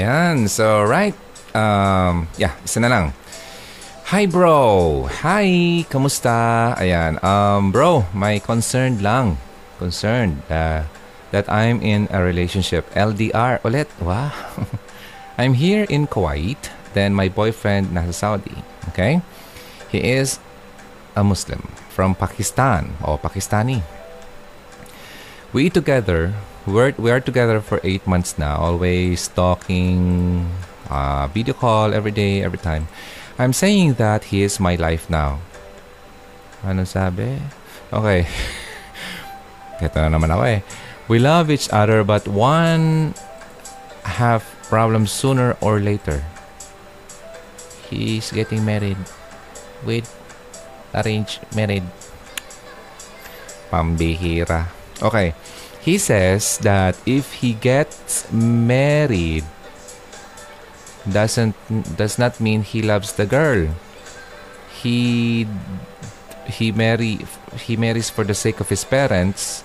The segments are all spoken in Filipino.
Ayan. So, right. Um, yeah, isa na lang. Hi, bro. Hi. Kamusta? Ayan. Um, bro, my concerned lang. Concerned uh, that I'm in a relationship. LDR ulit. Wow. I'm here in Kuwait. Then my boyfriend nasa Saudi. Okay? He is a Muslim from Pakistan or Pakistani. We together we're, we are together for eight months now, always talking, uh, video call every day, every time. I'm saying that he is my life now. Ano sabi? Okay. Ito na naman ako eh. We love each other but one have problems sooner or later. He's getting married with arranged married. Pambihira. Okay. He says that if he gets married, doesn't does not mean he loves the girl. He he marry he marries for the sake of his parents.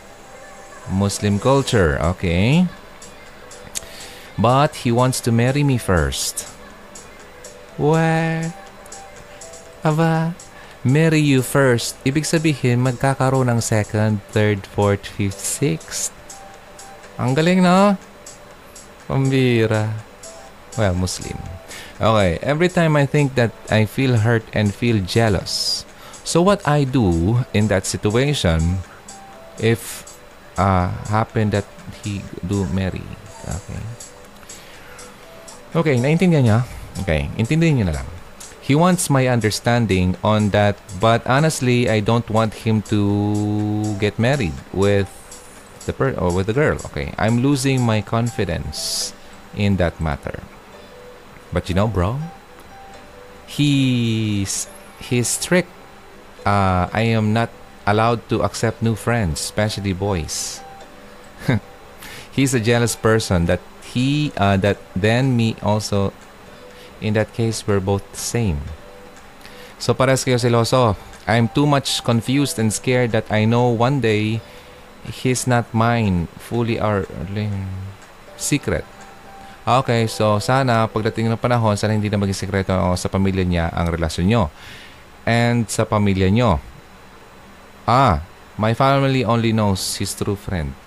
Muslim culture, okay? But he wants to marry me first. What? Aba, marry you first. Ibig sabihin, magkakaroon ng second, third, fourth, fifth, sixth. Ang galing, no? Pambira. Well, Muslim. Okay, every time I think that I feel hurt and feel jealous. So what I do in that situation, if uh, happen that he do marry. Okay. Okay, naintindihan niya? Okay, intindihin niyo na lang. He wants my understanding on that, but honestly, I don't want him to get married with the per or with the girl. Okay, I'm losing my confidence in that matter. But you know, bro, he's he's strict. Uh, I am not allowed to accept new friends, especially boys. he's a jealous person that he uh, that then me also in that case, we're both the same. So pares kayo seloso. I'm too much confused and scared that I know one day he's not mine. Fully our secret. Okay, so sana pagdating ng panahon, sana hindi na maging sekreto sa pamilya niya ang relasyon nyo. And sa pamilya nyo. Ah, my family only knows his true friend.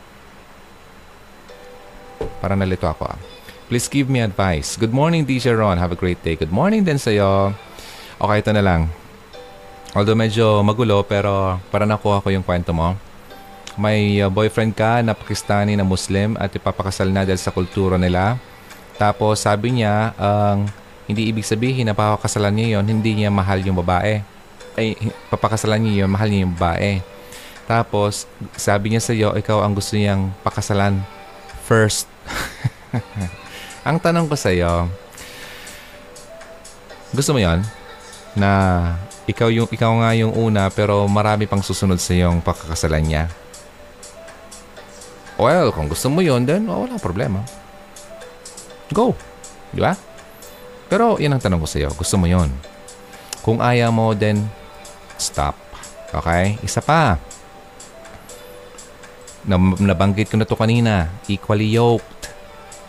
Para nalito ako ah. Please give me advice. Good morning, DJ Ron. Have a great day. Good morning din sa'yo. Okay, ito na lang. Although medyo magulo, pero para nakuha ko yung kwento mo. May uh, boyfriend ka na Pakistani na Muslim at ipapakasal na dahil sa kultura nila. Tapos sabi niya, ang uh, hindi ibig sabihin na papakasalan niya yon hindi niya mahal yung babae. Ay, papakasalan niya yon mahal niya yung babae. Tapos, sabi niya sa iyo, ikaw ang gusto niyang pakasalan first. Ang tanong ko sa iyo, gusto mo 'yon na ikaw yung ikaw nga yung una pero marami pang susunod sa iyong pakakasalan niya? Well, kung gusto mo 'yon, then oh, wala problema. Go. Di ba? Pero yan ang tanong ko sa iyo. Gusto mo 'yon? Kung ayaw mo, then stop. Okay? Isa pa. Nabanggit ko na to kanina. Equally yoked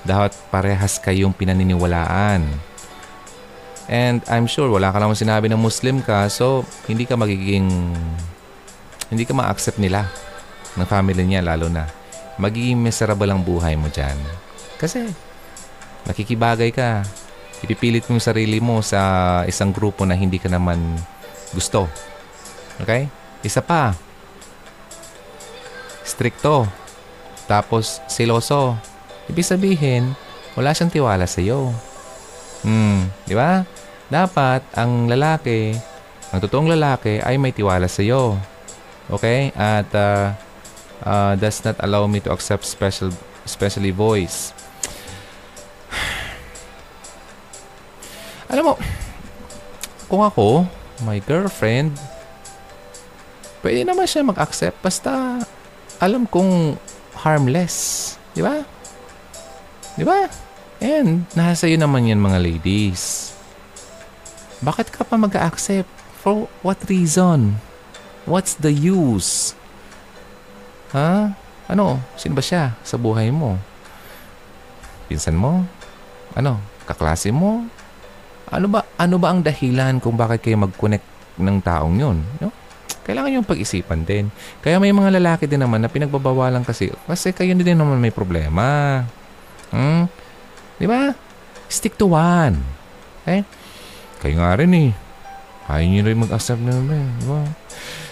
dapat parehas kayong pinaniniwalaan. And I'm sure wala ka naman sinabi na Muslim ka, so hindi ka magiging, hindi ka ma-accept nila ng family niya lalo na. Magiging miserable ang buhay mo dyan. Kasi nakikibagay ka. Ipipilit mo yung sarili mo sa isang grupo na hindi ka naman gusto. Okay? Isa pa. Stricto. Tapos siloso. Ibig sabihin, wala siyang tiwala sa iyo. Hmm, di ba? Dapat ang lalaki, ang totoong lalaki ay may tiwala sa iyo. Okay? At uh, uh, does not allow me to accept special especially voice. Alam mo, kung ako, my girlfriend, pwede naman siya mag-accept basta alam kong harmless. Di ba? Di ba? And, nasa iyo naman yan mga ladies. Bakit ka pa mag-accept? For what reason? What's the use? Ha? Ano? Sino ba siya sa buhay mo? Pinsan mo? Ano? Kaklase mo? Ano ba, ano ba ang dahilan kung bakit kayo mag-connect ng taong yun? No? Kailangan yung pag-isipan din. Kaya may mga lalaki din naman na pinagbabawalan kasi kasi kayo din naman may problema. Hmm? Di ba? Stick to one. Okay? Kayo nga rin eh. Ayaw nyo rin mag-accept na naman. Di ba?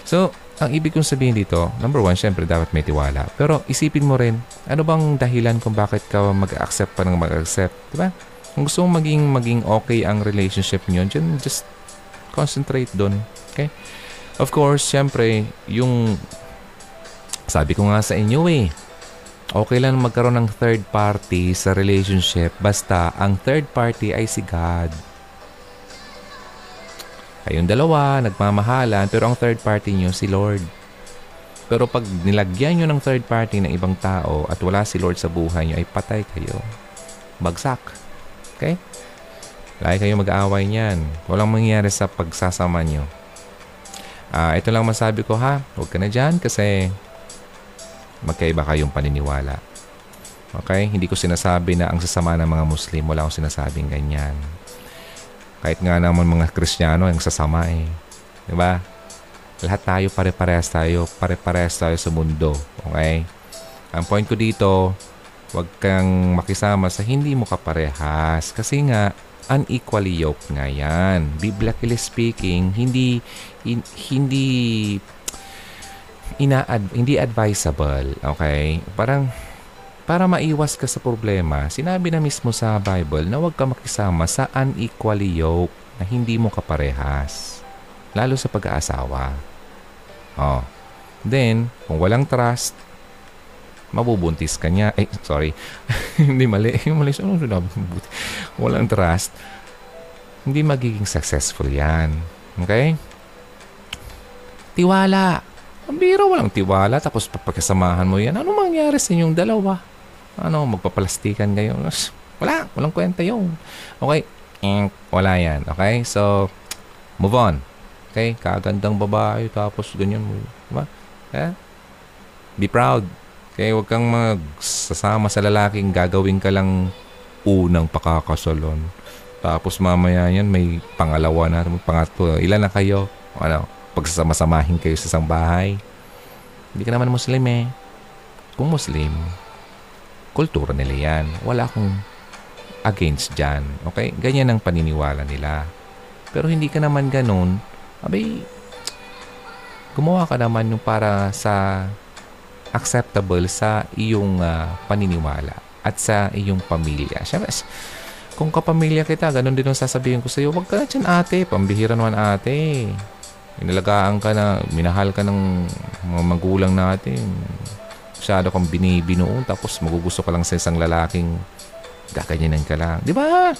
So, ang ibig kong sabihin dito, number one, syempre dapat may tiwala. Pero isipin mo rin, ano bang dahilan kung bakit ka mag-accept pa ng mag-accept? Di ba? Kung gusto mong maging, maging okay ang relationship nyo, just concentrate doon. Okay? Of course, syempre, yung sabi ko nga sa inyo eh, okay lang magkaroon ng third party sa relationship basta ang third party ay si God. Kayong dalawa, nagmamahalan, pero ang third party nyo si Lord. Pero pag nilagyan nyo ng third party ng ibang tao at wala si Lord sa buhay nyo, ay patay kayo. Bagsak. Okay? Lagi kayo mag-aaway niyan. Walang mangyayari sa pagsasama nyo. Ah, uh, ito lang masabi ko ha. Huwag ka na dyan kasi magkaiba kayong paniniwala. Okay? Hindi ko sinasabi na ang sasama ng mga Muslim. Wala akong sinasabing ganyan. Kahit nga naman mga Kristiyano ang sasama eh. Ba? Lahat tayo pare-parehas tayo. Pare-parehas tayo sa mundo. Okay? Ang point ko dito, huwag kang makisama sa hindi mo kaparehas. Kasi nga, unequally yoked nga yan. Biblically speaking, hindi in, hindi ina hindi advisable, okay? Parang para maiwas ka sa problema, sinabi na mismo sa Bible na huwag ka makisama sa unequally yoke na hindi mo kaparehas. Lalo sa pag-aasawa. Oh. Then, kung walang trust, mabubuntis ka niya. Eh, sorry. hindi mali. mali. Ano sinabi? Walang trust. Hindi magiging successful yan. Okay? Tiwala. Ang biro, walang tiwala. Tapos papagkasamahan mo yan. Ano mangyari sa inyong dalawa? ano, magpaplastikan kayo. Wala, walang kwenta yung. Okay, wala yan. Okay, so, move on. Okay, kagandang babae, tapos ganyan mo. Diba? Eh? Be proud. Okay, huwag kang magsasama sa lalaking gagawin ka lang unang pakakasalon. Tapos mamaya yan, may pangalawa na, pangatlo. Ilan na kayo? Ano, pagsasama-samahin kayo sa isang bahay. Hindi ka naman Muslim eh. Kung Muslim, kultura nila yan. Wala akong against dyan. Okay? Ganyan ang paniniwala nila. Pero hindi ka naman ganun. Abay, gumawa ka naman yung para sa acceptable sa iyong uh, paniniwala at sa iyong pamilya. Siyempre, kung kapamilya kita, ganun din ang sasabihin ko sa iyo, wag ka na dyan ate, pambihira naman ate. Inalagaan ka na, minahal ka ng mga magulang natin masyado kang binibinuon tapos magugusto ka lang sa isang lalaking gaganyanan ka lang. Di ba?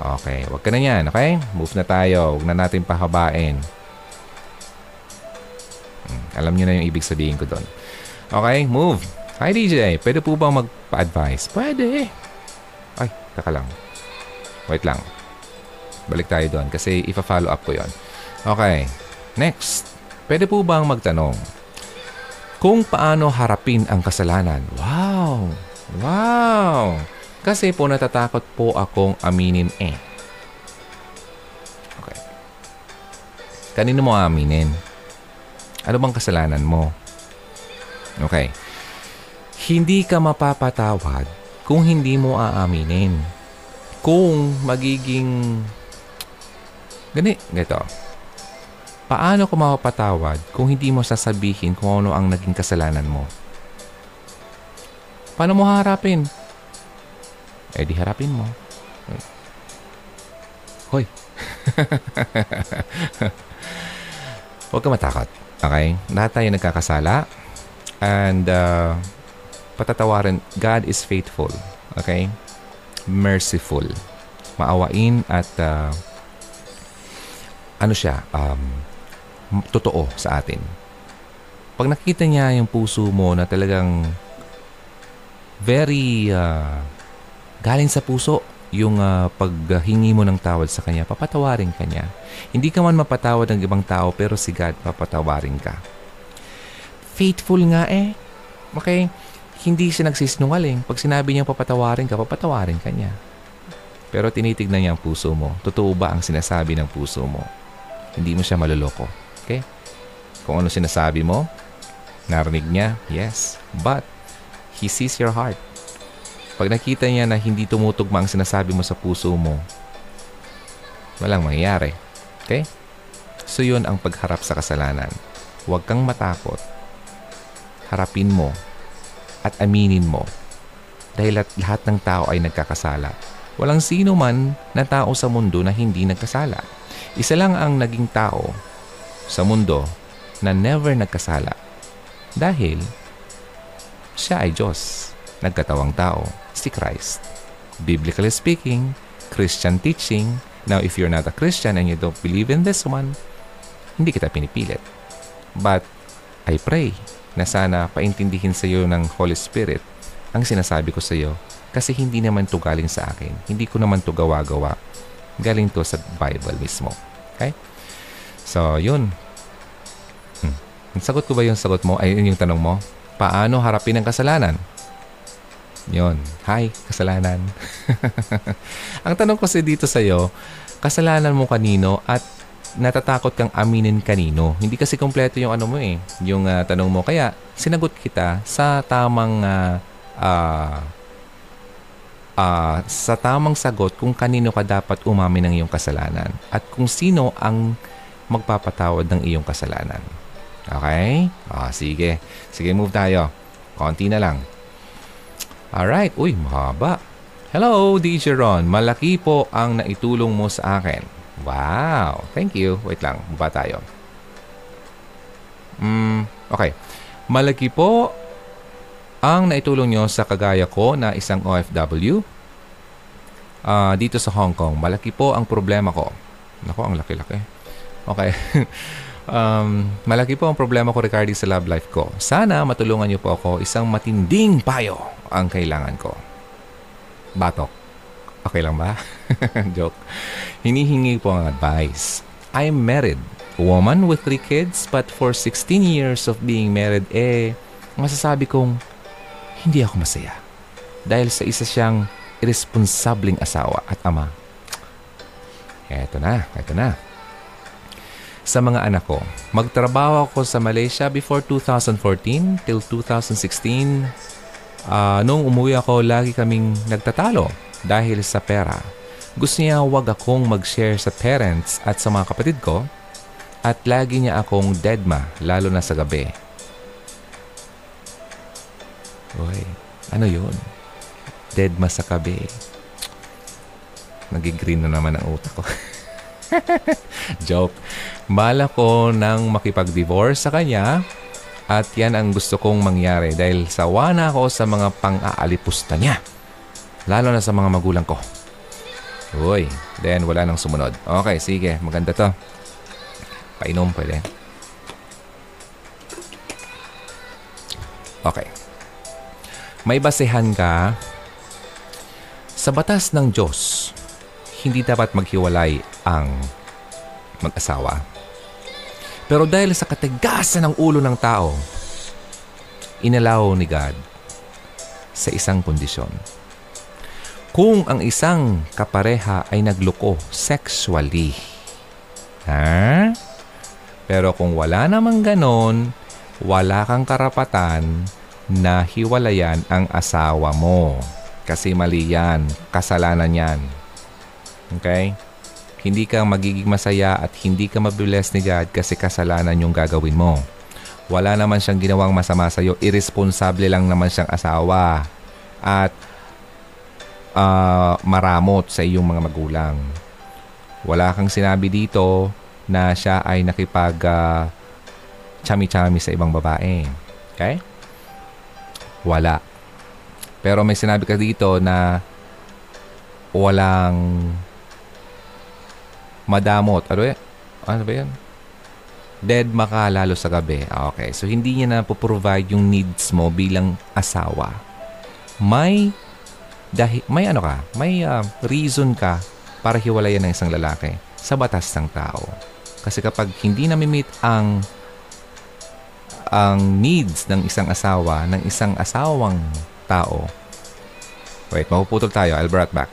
Okay, wag ka na yan, okay? Move na tayo. Huwag na natin pahabain. Hmm, alam niyo na yung ibig sabihin ko doon. Okay, move. Hi DJ, pwede po ba magpa-advise? Pwede. Ay, kaka lang. Wait lang. Balik tayo doon kasi ifa-follow up ko yon. Okay, next. Pwede po bang magtanong? kung paano harapin ang kasalanan. Wow! Wow! Kasi po natatakot po akong aminin eh. Okay. Kanino mo aminin? Ano bang kasalanan mo? Okay. Hindi ka mapapatawad kung hindi mo aaminin. Kung magiging... Gani, ganito Paano ko mapapatawad kung hindi mo sasabihin kung ano ang naging kasalanan mo? Paano mo harapin? Eh di harapin mo. Hoy. Huwag ka matakot. Okay? Lahat tayo nagkakasala. And uh, patatawarin, God is faithful. Okay? Merciful. Maawain at uh, ano siya, um, totoo sa atin. Pag nakita niya yung puso mo na talagang very uh, galing sa puso yung uh, paghingi mo ng tawad sa kanya, papatawarin ka niya. Hindi ka man mapatawad ng ibang tao pero si God papatawarin ka. Faithful nga eh. Okay? Hindi siya nagsisinungaling. Pag sinabi niya papatawarin ka, papatawarin ka niya. Pero tinitignan niya ang puso mo. Totoo ba ang sinasabi ng puso mo? Hindi mo siya maluloko. Okay? Kung ano sinasabi mo, narinig niya, yes. But, He sees your heart. Pag nakita niya na hindi tumutugma ang sinasabi mo sa puso mo, walang mangyayari. Okay? So yun ang pagharap sa kasalanan. Huwag kang matakot. Harapin mo at aminin mo dahil at lahat ng tao ay nagkakasala. Walang sino man na tao sa mundo na hindi nagkasala. Isa lang ang naging tao sa mundo na never nagkasala. Dahil siya ay Diyos, nagkatawang tao, si Christ. Biblically speaking, Christian teaching, now if you're not a Christian and you don't believe in this one, hindi kita pinipilit. But I pray na sana paintindihin sa iyo ng Holy Spirit ang sinasabi ko sa iyo kasi hindi naman to galing sa akin. Hindi ko naman to gawa-gawa. Galing to sa Bible mismo. Okay? So, yun. Hmm. Sagot ko ba yung sagot mo? Ay, yung tanong mo? Paano harapin ang kasalanan? Yun. Hi, kasalanan. ang tanong ko sa dito sa iyo, kasalanan mo kanino at natatakot kang aminin kanino. Hindi kasi kompleto yung ano mo eh, yung uh, tanong mo. Kaya sinagot kita sa tamang uh, uh, uh, sa tamang sagot kung kanino ka dapat umamin ng iyong kasalanan at kung sino ang magpapatawad ng iyong kasalanan. Okay? Ah, sige. Sige, move tayo. Konti na lang. Alright. Uy, mahaba. Hello, DJ Ron. Malaki po ang naitulong mo sa akin. Wow. Thank you. Wait lang. Baba tayo. Mm, okay. Malaki po ang naitulong nyo sa kagaya ko na isang OFW uh, dito sa Hong Kong. Malaki po ang problema ko. Nako, ang laki-laki. Okay. um, malaki po ang problema ko regarding sa love life ko. Sana matulungan niyo po ako. Isang matinding payo ang kailangan ko. Batok. Okay lang ba? Joke. Hinihingi po ang advice. I am married. Woman with three kids but for 16 years of being married, eh, masasabi kong hindi ako masaya. Dahil sa isa siyang irresponsableng asawa at ama. Eto na, eto na. Sa mga anak ko, magtrabaho ako sa Malaysia before 2014 till 2016. Uh, nung umuwi ako, lagi kaming nagtatalo dahil sa pera. Gusto niya wag akong mag-share sa parents at sa mga kapatid ko at lagi niya akong deadma, lalo na sa gabi. Uy, ano yun? Dead ma sa kabi. Naging-green na naman ang utak ko. Joke. Bala ko nang makipag-divorce sa kanya at yan ang gusto kong mangyari dahil sawa na ako sa mga pang-aalipusta niya. Lalo na sa mga magulang ko. Uy, then wala nang sumunod. Okay, sige. Maganda to. Painom pwede. Okay may basehan ka sa batas ng Diyos, hindi dapat maghiwalay ang mag-asawa. Pero dahil sa katigasan ng ulo ng tao, inalaw ni God sa isang kondisyon. Kung ang isang kapareha ay nagloko sexually, ha? Pero kung wala namang ganon, wala kang karapatan na hiwalayan ang asawa mo. Kasi mali yan. Kasalanan yan. Okay? Hindi ka magiging masaya at hindi ka mabibless ni God kasi kasalanan yung gagawin mo. Wala naman siyang ginawang masama sa iyo. Irresponsable lang naman siyang asawa. At uh, maramot sa iyong mga magulang. Wala kang sinabi dito na siya ay nakipag uh, chami-chami sa ibang babae. Okay? wala. Pero may sinabi ka dito na walang madamot. Ano, yan? ano ba yan? Dead makalalo sa gabi. Okay. So, hindi niya na po-provide yung needs mo bilang asawa. May dahil may ano ka, may uh, reason ka para hiwalayan ng isang lalaki sa batas ng tao. Kasi kapag hindi na meet ang ang needs ng isang asawa, ng isang asawang tao. Wait, mapuputol tayo. I'll be right back.